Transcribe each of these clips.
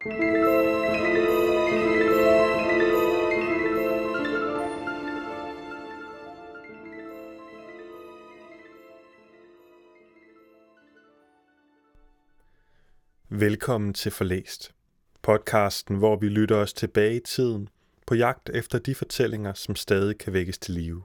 Velkommen til Forlæst, podcasten, hvor vi lytter os tilbage i tiden på jagt efter de fortællinger, som stadig kan vækkes til live.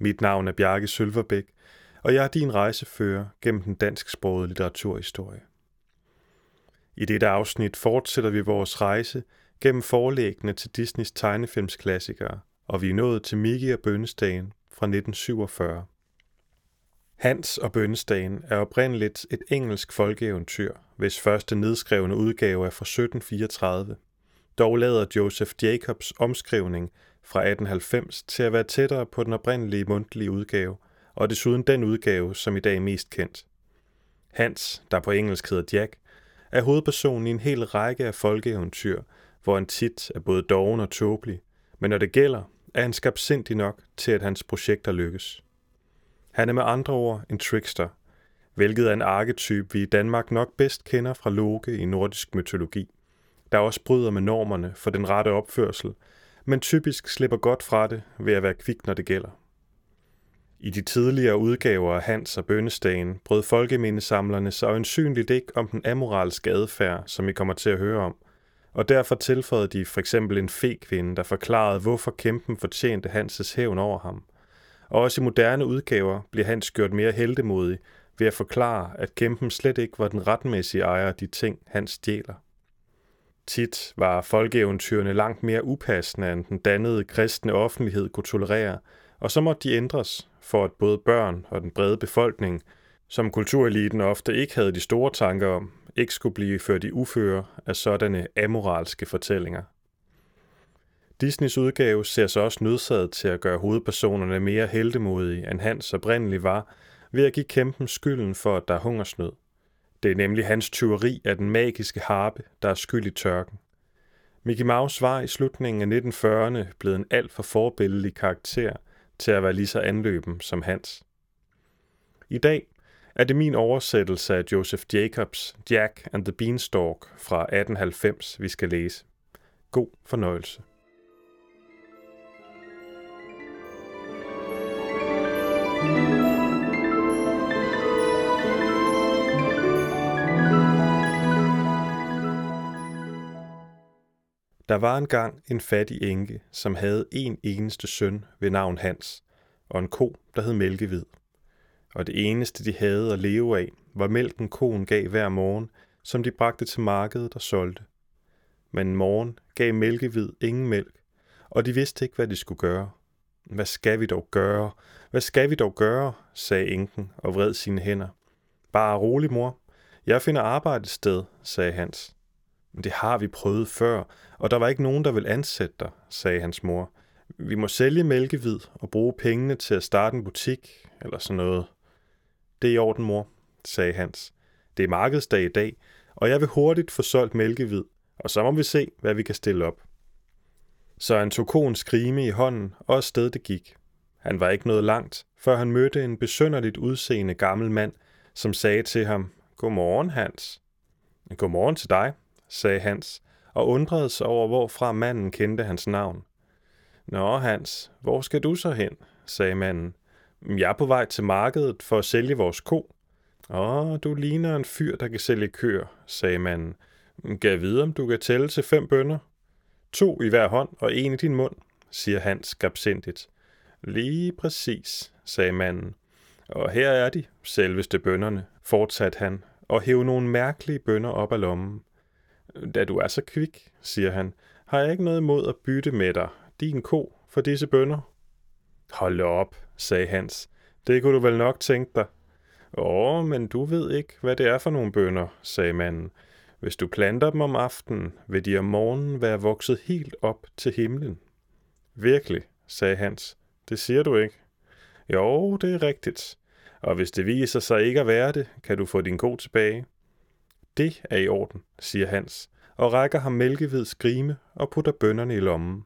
Mit navn er Bjarke Sølverbæk, og jeg er din rejsefører gennem den dansksprogede litteraturhistorie. I dette afsnit fortsætter vi vores rejse gennem forlæggene til Disneys tegnefilmsklassikere, og vi er nået til Mickey og Bønnestagen fra 1947. Hans og Bønnestagen er oprindeligt et engelsk folkeeventyr, hvis første nedskrevne udgave er fra 1734. Dog lader Joseph Jacobs omskrivning fra 1890 til at være tættere på den oprindelige mundtlige udgave, og desuden den udgave, som i dag er mest kendt. Hans, der på engelsk hedder Jack, er hovedpersonen i en hel række af folkeeventyr, hvor han tit er både doven og tåbelig, men når det gælder, er han skabsindig nok til, at hans projekter lykkes. Han er med andre ord en trickster, hvilket er en arketype, vi i Danmark nok bedst kender fra Loke i nordisk mytologi, der også bryder med normerne for den rette opførsel, men typisk slipper godt fra det ved at være kvik, når det gælder. I de tidligere udgaver af Hans og Bønnestagen brød folkemindesamlerne sig øjensynligt ikke om den amoralske adfærd, som I kommer til at høre om, og derfor tilføjede de for eksempel en fe-kvinde, der forklarede, hvorfor kæmpen fortjente Hanses hævn over ham. Og også i moderne udgaver bliver Hans gjort mere heldemodig ved at forklare, at kæmpen slet ikke var den retmæssige ejer af de ting, han stjæler. Tit var folkeeventyrene langt mere upassende, end den dannede kristne offentlighed kunne tolerere, og så måtte de ændres, for at både børn og den brede befolkning, som kultureliten ofte ikke havde de store tanker om, ikke skulle blive ført i uføre af sådanne amoralske fortællinger. Disneys udgave ser sig også nødsaget til at gøre hovedpersonerne mere heldemodige, end Hans oprindeligt var, ved at give kæmpen skylden for, at der er hungersnød. Det er nemlig hans tyveri af den magiske harpe, der er skyld i tørken. Mickey Mouse var i slutningen af 1940'erne blevet en alt for forbilledelig karakter til at være lige så anløben som Hans. I dag er det min oversættelse af Joseph Jacobs Jack and the Beanstalk fra 1890, vi skal læse. God fornøjelse. Der var engang en fattig enke, som havde en eneste søn ved navn Hans, og en ko, der hed Mælkevid. Og det eneste, de havde at leve af, var mælken koen gav hver morgen, som de bragte til markedet og solgte. Men en morgen gav Mælkevid ingen mælk, og de vidste ikke, hvad de skulle gøre. Hvad skal vi dog gøre? Hvad skal vi dog gøre? sagde enken og vred sine hænder. Bare rolig, mor. Jeg finder arbejde et sted, sagde Hans. Men det har vi prøvet før, og der var ikke nogen, der vil ansætte dig, sagde hans mor. Vi må sælge mælkehvid og bruge pengene til at starte en butik eller sådan noget. Det er i orden, mor, sagde Hans. Det er markedsdag i dag, og jeg vil hurtigt få solgt mælkehvid, og så må vi se, hvad vi kan stille op. Så han tog koens skrime i hånden, og afsted det gik. Han var ikke noget langt, før han mødte en besønderligt udseende gammel mand, som sagde til ham, Godmorgen, Hans. Godmorgen til dig, sagde Hans, og undrede sig over, hvorfra manden kendte hans navn. Nå, Hans, hvor skal du så hen? sagde manden. Jeg er på vej til markedet for at sælge vores ko. Åh, du ligner en fyr, der kan sælge køer, sagde manden. Gav vide, om du kan tælle til fem bønder. To i hver hånd og en i din mund, siger Hans skabsindigt. Lige præcis, sagde manden. Og her er de, selveste bønderne, fortsatte han, og hæv nogle mærkelige bønder op af lommen. Da du er så kvik, siger han, har jeg ikke noget imod at bytte med dig, din ko, for disse bønder. Hold op, sagde Hans. Det kunne du vel nok tænke dig. Åh, men du ved ikke, hvad det er for nogle bønder, sagde manden. Hvis du planter dem om aftenen, vil de om morgenen være vokset helt op til himlen. Virkelig, sagde Hans. Det siger du ikke. Jo, det er rigtigt. Og hvis det viser sig ikke at være det, kan du få din ko tilbage. Det er i orden, siger Hans, og rækker ham mælkehvid skrime og putter bønderne i lommen.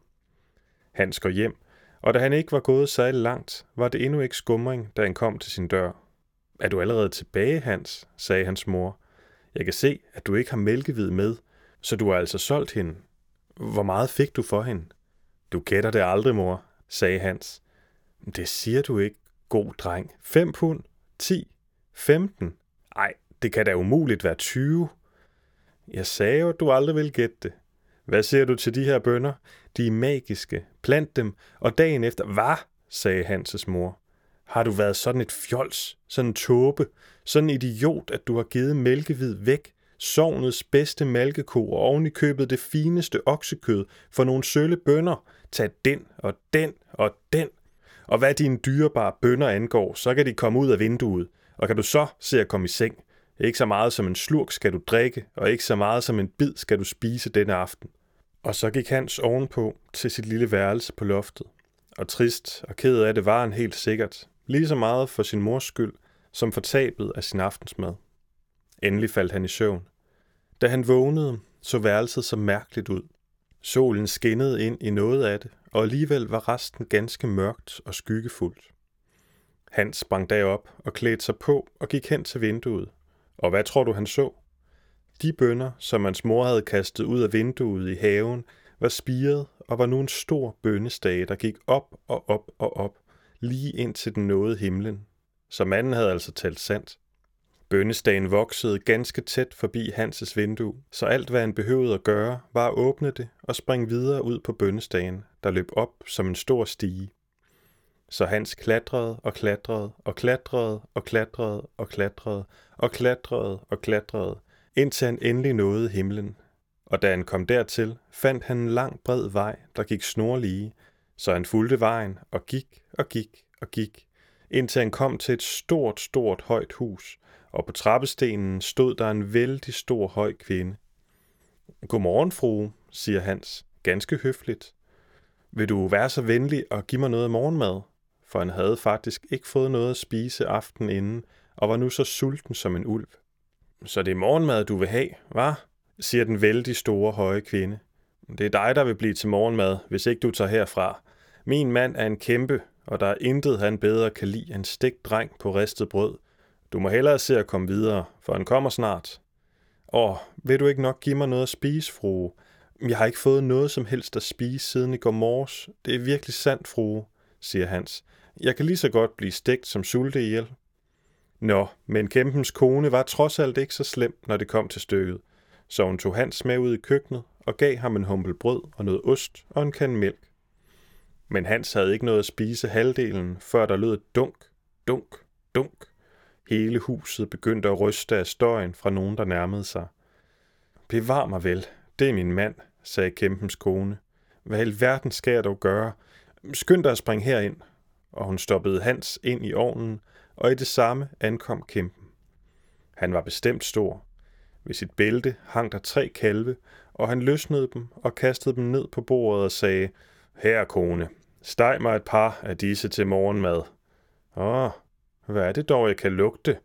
Hans går hjem, og da han ikke var gået særlig langt, var det endnu ikke skumring, da han kom til sin dør. Er du allerede tilbage, Hans? sagde hans mor. Jeg kan se, at du ikke har mælkehvid med. Så du har altså solgt hende? Hvor meget fik du for hende? Du gætter det aldrig, mor, sagde Hans. Det siger du ikke, god dreng. Fem pund? 10? 15? Ej, det kan da umuligt være 20. Jeg sagde jo, at du aldrig ville gætte det. Hvad siger du til de her bønder? De er magiske. Plant dem. Og dagen efter, hvad? sagde Hanses mor. Har du været sådan et fjols, sådan en tåbe, sådan en idiot, at du har givet mælkehvid væk, sovnets bedste malkeko og oven i købet det fineste oksekød for nogle sølle bønder? Tag den og den og den. Og hvad dine dyrebare bønder angår, så kan de komme ud af vinduet. Og kan du så se at komme i seng? Ikke så meget som en slurk skal du drikke, og ikke så meget som en bid skal du spise denne aften. Og så gik Hans ovenpå til sit lille værelse på loftet. Og trist og ked af det var han helt sikkert, lige så meget for sin mors skyld, som for tabet af sin aftensmad. Endelig faldt han i søvn. Da han vågnede, så værelset så mærkeligt ud. Solen skinnede ind i noget af det, og alligevel var resten ganske mørkt og skyggefuldt. Hans sprang derop og klædte sig på og gik hen til vinduet. Og hvad tror du, han så? De bønder, som hans mor havde kastet ud af vinduet i haven, var spiret og var nu en stor bønnestage, der gik op og op og op, lige ind til den nåede himlen. Så manden havde altså talt sandt. Bønnestagen voksede ganske tæt forbi Hanses vindue, så alt hvad han behøvede at gøre, var at åbne det og springe videre ud på bønnestagen, der løb op som en stor stige. Så Hans klatrede og klatrede og klatrede og klatrede og klatrede og klatrede og klatrede, indtil han endelig nåede himlen. Og da han kom dertil, fandt han en lang bred vej, der gik snorlige, så han fulgte vejen og gik og gik og gik, indtil han kom til et stort, stort højt hus, og på trappestenen stod der en vældig stor høj kvinde. Godmorgen, frue, siger Hans, ganske høfligt. Vil du være så venlig og give mig noget morgenmad? For han havde faktisk ikke fået noget at spise aftenen inden, og var nu så sulten som en ulv. Så det er morgenmad, du vil have, var? siger den vældig store høje kvinde. Det er dig, der vil blive til morgenmad, hvis ikke du tager herfra. Min mand er en kæmpe, og der er intet, han bedre kan lide end stegt dreng på ristet brød. Du må hellere se at komme videre, for han kommer snart. Åh, vil du ikke nok give mig noget at spise, frue? Jeg har ikke fået noget som helst at spise siden i går morges. Det er virkelig sandt, frue, siger Hans. Jeg kan lige så godt blive stegt som sulte ihjel. Nå, men kæmpens kone var trods alt ikke så slem, når det kom til stykket. Så hun tog Hans med ud i køkkenet og gav ham en humpel brød og noget ost og en kan mælk. Men Hans havde ikke noget at spise halvdelen, før der lød et dunk, dunk, dunk. Hele huset begyndte at ryste af støjen fra nogen, der nærmede sig. Bevar mig vel, det er min mand, sagde kæmpens kone. Hvad i alverden skal jeg dog gøre? Skynd dig at springe herind. Og hun stoppede Hans ind i ovnen, og i det samme ankom kæmpen. Han var bestemt stor. Ved sit bælte hang der tre kalve, og han løsnede dem og kastede dem ned på bordet og sagde, Her, kone, steg mig et par af disse til morgenmad. Åh, hvad er det dog, jeg kan lugte?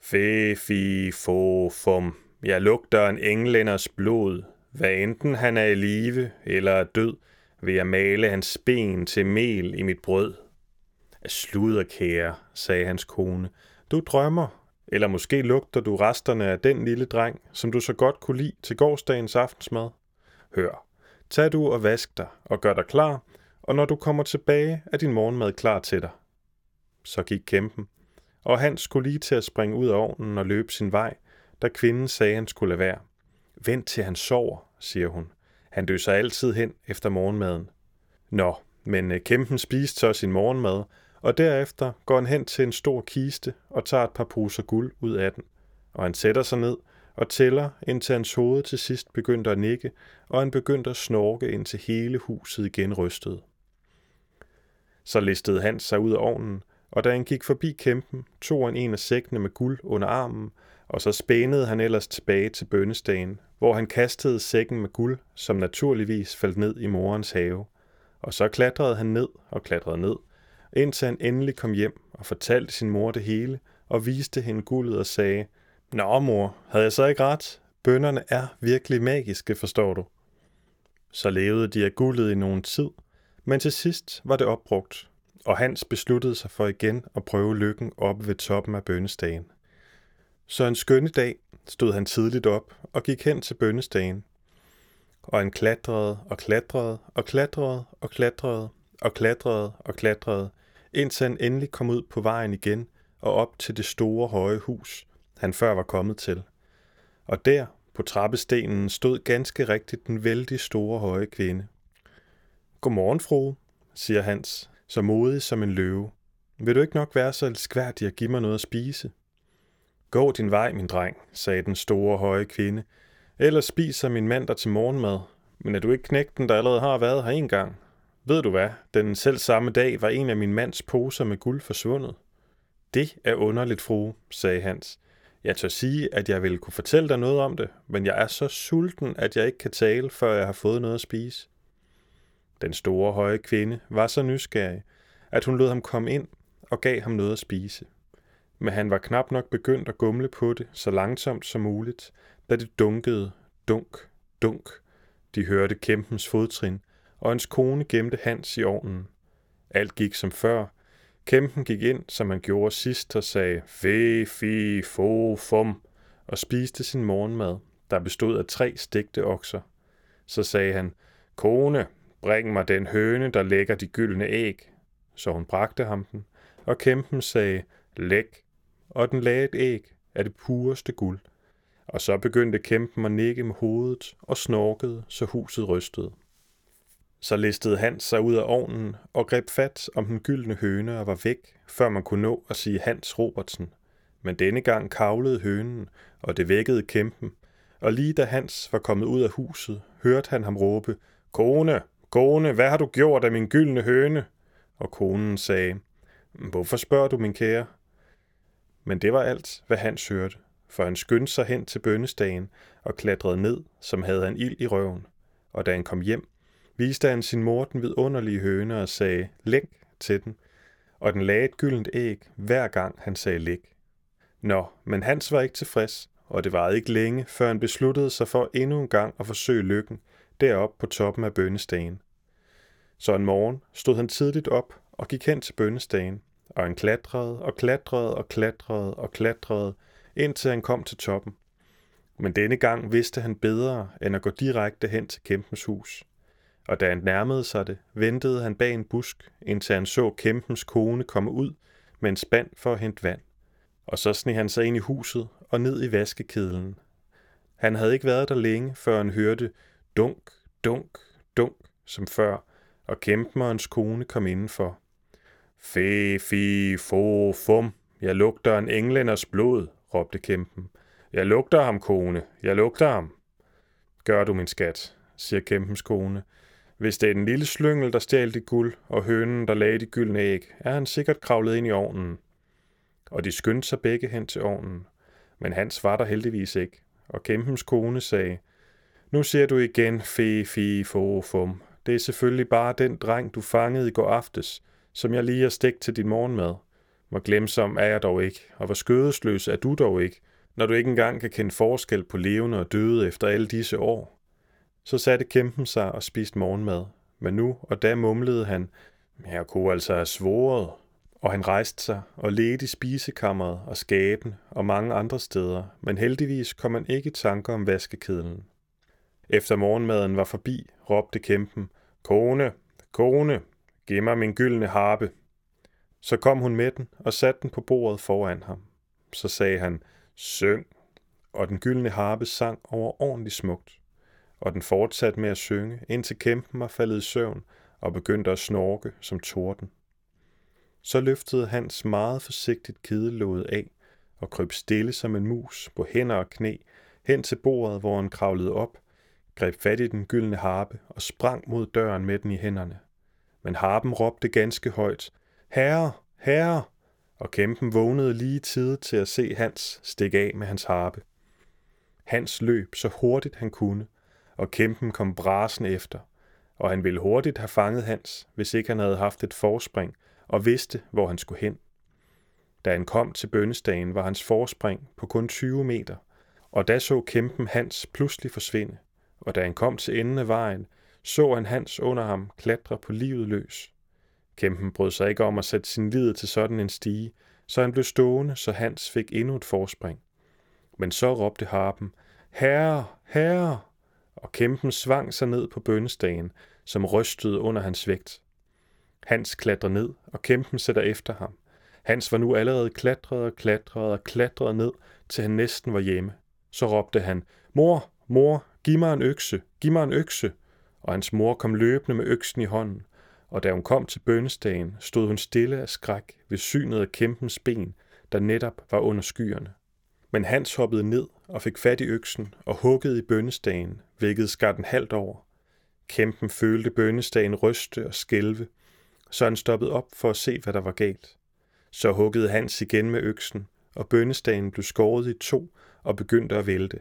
Fe, fi, fo, fum. Jeg lugter en englænders blod. Hvad enten han er i live eller er død, vil jeg male hans ben til mel i mit brød. Sluder, kære, sagde hans kone. Du drømmer, eller måske lugter du resterne af den lille dreng, som du så godt kunne lide til gårsdagens aftensmad. Hør, tag du og vask dig og gør dig klar, og når du kommer tilbage, er din morgenmad klar til dig. Så gik kæmpen, og han skulle lige til at springe ud af ovnen og løbe sin vej, da kvinden sagde, han skulle lade være. Vent til han sover, siger hun. Han døser altid hen efter morgenmaden. Nå, men øh, kæmpen spiste så sin morgenmad, og derefter går han hen til en stor kiste og tager et par poser guld ud af den. Og han sætter sig ned og tæller, indtil hans hoved til sidst begyndte at nikke, og han begyndte at snorke, indtil hele huset igen rystede. Så listede han sig ud af ovnen, og da han gik forbi kæmpen, tog han en af sækkene med guld under armen, og så spænede han ellers tilbage til bønnestagen, hvor han kastede sækken med guld, som naturligvis faldt ned i morens have. Og så klatrede han ned og klatrede ned, indtil han endelig kom hjem og fortalte sin mor det hele og viste hende guldet og sagde, Nå mor, havde jeg så ikke ret? Bønderne er virkelig magiske, forstår du. Så levede de af guldet i nogen tid, men til sidst var det opbrugt, og Hans besluttede sig for igen at prøve lykken op ved toppen af bønnestagen. Så en skønne dag stod han tidligt op og gik hen til bønnestagen, og han klatrede og klatrede og klatrede og klatrede og klatrede og klatrede, indtil han endelig kom ud på vejen igen og op til det store høje hus, han før var kommet til. Og der, på trappestenen, stod ganske rigtigt den vældig store høje kvinde. Godmorgen, fru, siger Hans, så modig som en løve. Vil du ikke nok være så elskværdig at give mig noget at spise? Gå din vej, min dreng, sagde den store høje kvinde. Ellers spiser min mand dig til morgenmad. Men er du ikke knægten, der allerede har været her en gang? Ved du hvad, den selv samme dag var en af min mands poser med guld forsvundet. Det er underligt, fru, sagde Hans. Jeg tør sige, at jeg ville kunne fortælle dig noget om det, men jeg er så sulten, at jeg ikke kan tale, før jeg har fået noget at spise. Den store høje kvinde var så nysgerrig, at hun lod ham komme ind og gav ham noget at spise. Men han var knap nok begyndt at gumle på det så langsomt som muligt, da det dunkede dunk, dunk. De hørte kæmpens fodtrin, og hans kone gemte Hans i ovnen. Alt gik som før. Kæmpen gik ind, som han gjorde sidst, og sagde fe, fi, fo, fum, og spiste sin morgenmad, der bestod af tre stegte okser. Så sagde han, kone, bring mig den høne, der lægger de gyldne æg. Så hun bragte ham den, og kæmpen sagde, læg, og den lagde et æg af det pureste guld. Og så begyndte kæmpen at nikke med hovedet og snorkede, så huset rystede. Så listede Hans sig ud af ovnen og greb fat om den gyldne høne og var væk, før man kunne nå at sige Hans Robertsen. Men denne gang kavlede hønen, og det vækkede kæmpen, og lige da Hans var kommet ud af huset, hørte han ham råbe, Kone, kone, hvad har du gjort af min gyldne høne? Og konen sagde, Hvorfor spørger du, min kære? Men det var alt, hvad Hans hørte, for han skyndte sig hen til bønnestagen og klatrede ned, som havde han ild i røven. Og da han kom hjem, viste han sin mor den vidunderlige høne og sagde, læg til den, og den lagde et gyldent æg, hver gang han sagde læg. Nå, men Hans var ikke tilfreds, og det varede ikke længe, før han besluttede sig for endnu en gang at forsøge lykken, deroppe på toppen af bønnestagen. Så en morgen stod han tidligt op og gik hen til bønnestagen, og han klatrede og klatrede og klatrede og klatrede, indtil han kom til toppen. Men denne gang vidste han bedre, end at gå direkte hen til kæmpens hus. Og da han nærmede sig det, ventede han bag en busk, indtil han så kæmpens kone komme ud med en spand for at hente vand. Og så sneg han sig ind i huset og ned i vaskekedlen. Han havde ikke været der længe, før han hørte dunk, dunk, dunk, som før, og kæmperens kone kom indenfor. Fe, fi, fo, fum. Jeg lugter en englænders blod, råbte kæmpen. Jeg lugter ham, kone. Jeg lugter ham. Gør du, min skat, siger kæmpens kone. Hvis det er den lille slyngel, der stjal dit guld, og hønen, der lagde de gyldne æg, er han sikkert kravlet ind i ovnen. Og de skyndte sig begge hen til ovnen. Men Hans var der heldigvis ikke, og kæmpens kone sagde, Nu ser du igen, fe, fi, fo, fum. Det er selvfølgelig bare den dreng, du fangede i går aftes, som jeg lige har stegt til din morgenmad. Hvor glemsom er jeg dog ikke, og hvor skødesløs er du dog ikke, når du ikke engang kan kende forskel på levende og døde efter alle disse år. Så satte kæmpen sig og spiste morgenmad, men nu og da mumlede han, jeg kunne altså have svoret, og han rejste sig og ledte i spisekammeret og skaben og mange andre steder, men heldigvis kom han ikke i tanker om vaskekedlen. Efter morgenmaden var forbi, råbte kæmpen, Kone, kone, giv mig min gyldne harpe. Så kom hun med den og satte den på bordet foran ham. Så sagde han, syng, og den gyldne harpe sang overordentligt smukt. Og den fortsatte med at synge, indtil kæmpen var faldet i søvn og begyndte at snorke som torden. Så løftede Hans meget forsigtigt kedelåget af og kryb stille som en mus på hænder og knæ hen til bordet, hvor han kravlede op, greb fat i den gyldne harpe og sprang mod døren med den i hænderne. Men harpen råbte ganske højt, Herre, herre! Og kæmpen vågnede lige tid til at se Hans stikke af med hans harpe. Hans løb så hurtigt han kunne, og kæmpen kom brasen efter, og han ville hurtigt have fanget Hans, hvis ikke han havde haft et forspring og vidste, hvor han skulle hen. Da han kom til bønnestagen, var hans forspring på kun 20 meter, og da så kæmpen Hans pludselig forsvinde, og da han kom til enden af vejen, så han Hans under ham klatre på livet løs. Kæmpen brød sig ikke om at sætte sin lid til sådan en stige, så han blev stående, så Hans fik endnu et forspring. Men så råbte harpen, Herre, herre! og kæmpen svang sig ned på bønnestagen, som rystede under hans vægt. Hans klatrer ned, og kæmpen sætter efter ham. Hans var nu allerede klatret og klatret og klatret ned, til han næsten var hjemme. Så råbte han, Mor, mor, giv mig en økse, giv mig en økse. Og hans mor kom løbende med øksen i hånden, og da hun kom til bønnestagen, stod hun stille af skræk ved synet af kæmpens ben, der netop var under skyerne. Men Hans hoppede ned og fik fat i øksen og huggede i bønnestagen, hvilket skar den halvt over. Kæmpen følte bønnestagen ryste og skælve, så han stoppede op for at se, hvad der var galt. Så huggede Hans igen med øksen, og bønnestagen blev skåret i to og begyndte at vælte.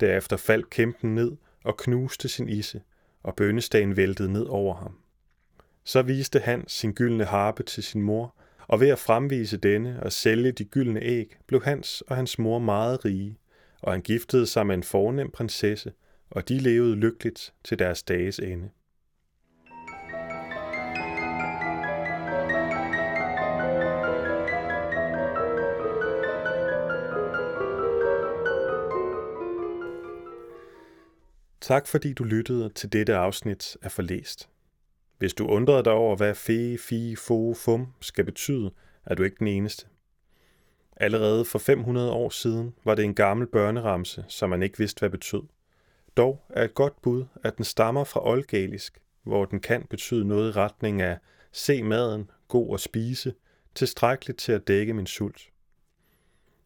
Derefter faldt kæmpen ned og knuste sin isse, og bønnestagen væltede ned over ham. Så viste han sin gyldne harpe til sin mor, og ved at fremvise denne og sælge de gyldne æg, blev Hans og hans mor meget rige, og han giftede sig med en fornem prinsesse, og de levede lykkeligt til deres dages ende. Tak fordi du lyttede til dette afsnit af Forlæst. Hvis du undrede dig over, hvad fe, fi, fo, fum skal betyde, er du ikke den eneste. Allerede for 500 år siden var det en gammel børneramse, som man ikke vidste, hvad betød. Dog er et godt bud, at den stammer fra oldgalisk, hvor den kan betyde noget i retning af se maden, god at spise, tilstrækkeligt til at dække min sult.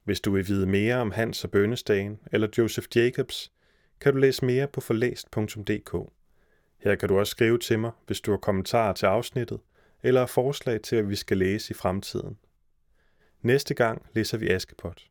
Hvis du vil vide mere om Hans og Bønnestagen eller Joseph Jacobs, kan du læse mere på forlæst.dk. Her kan du også skrive til mig, hvis du har kommentarer til afsnittet, eller forslag til, at vi skal læse i fremtiden. Næste gang læser vi Askepot.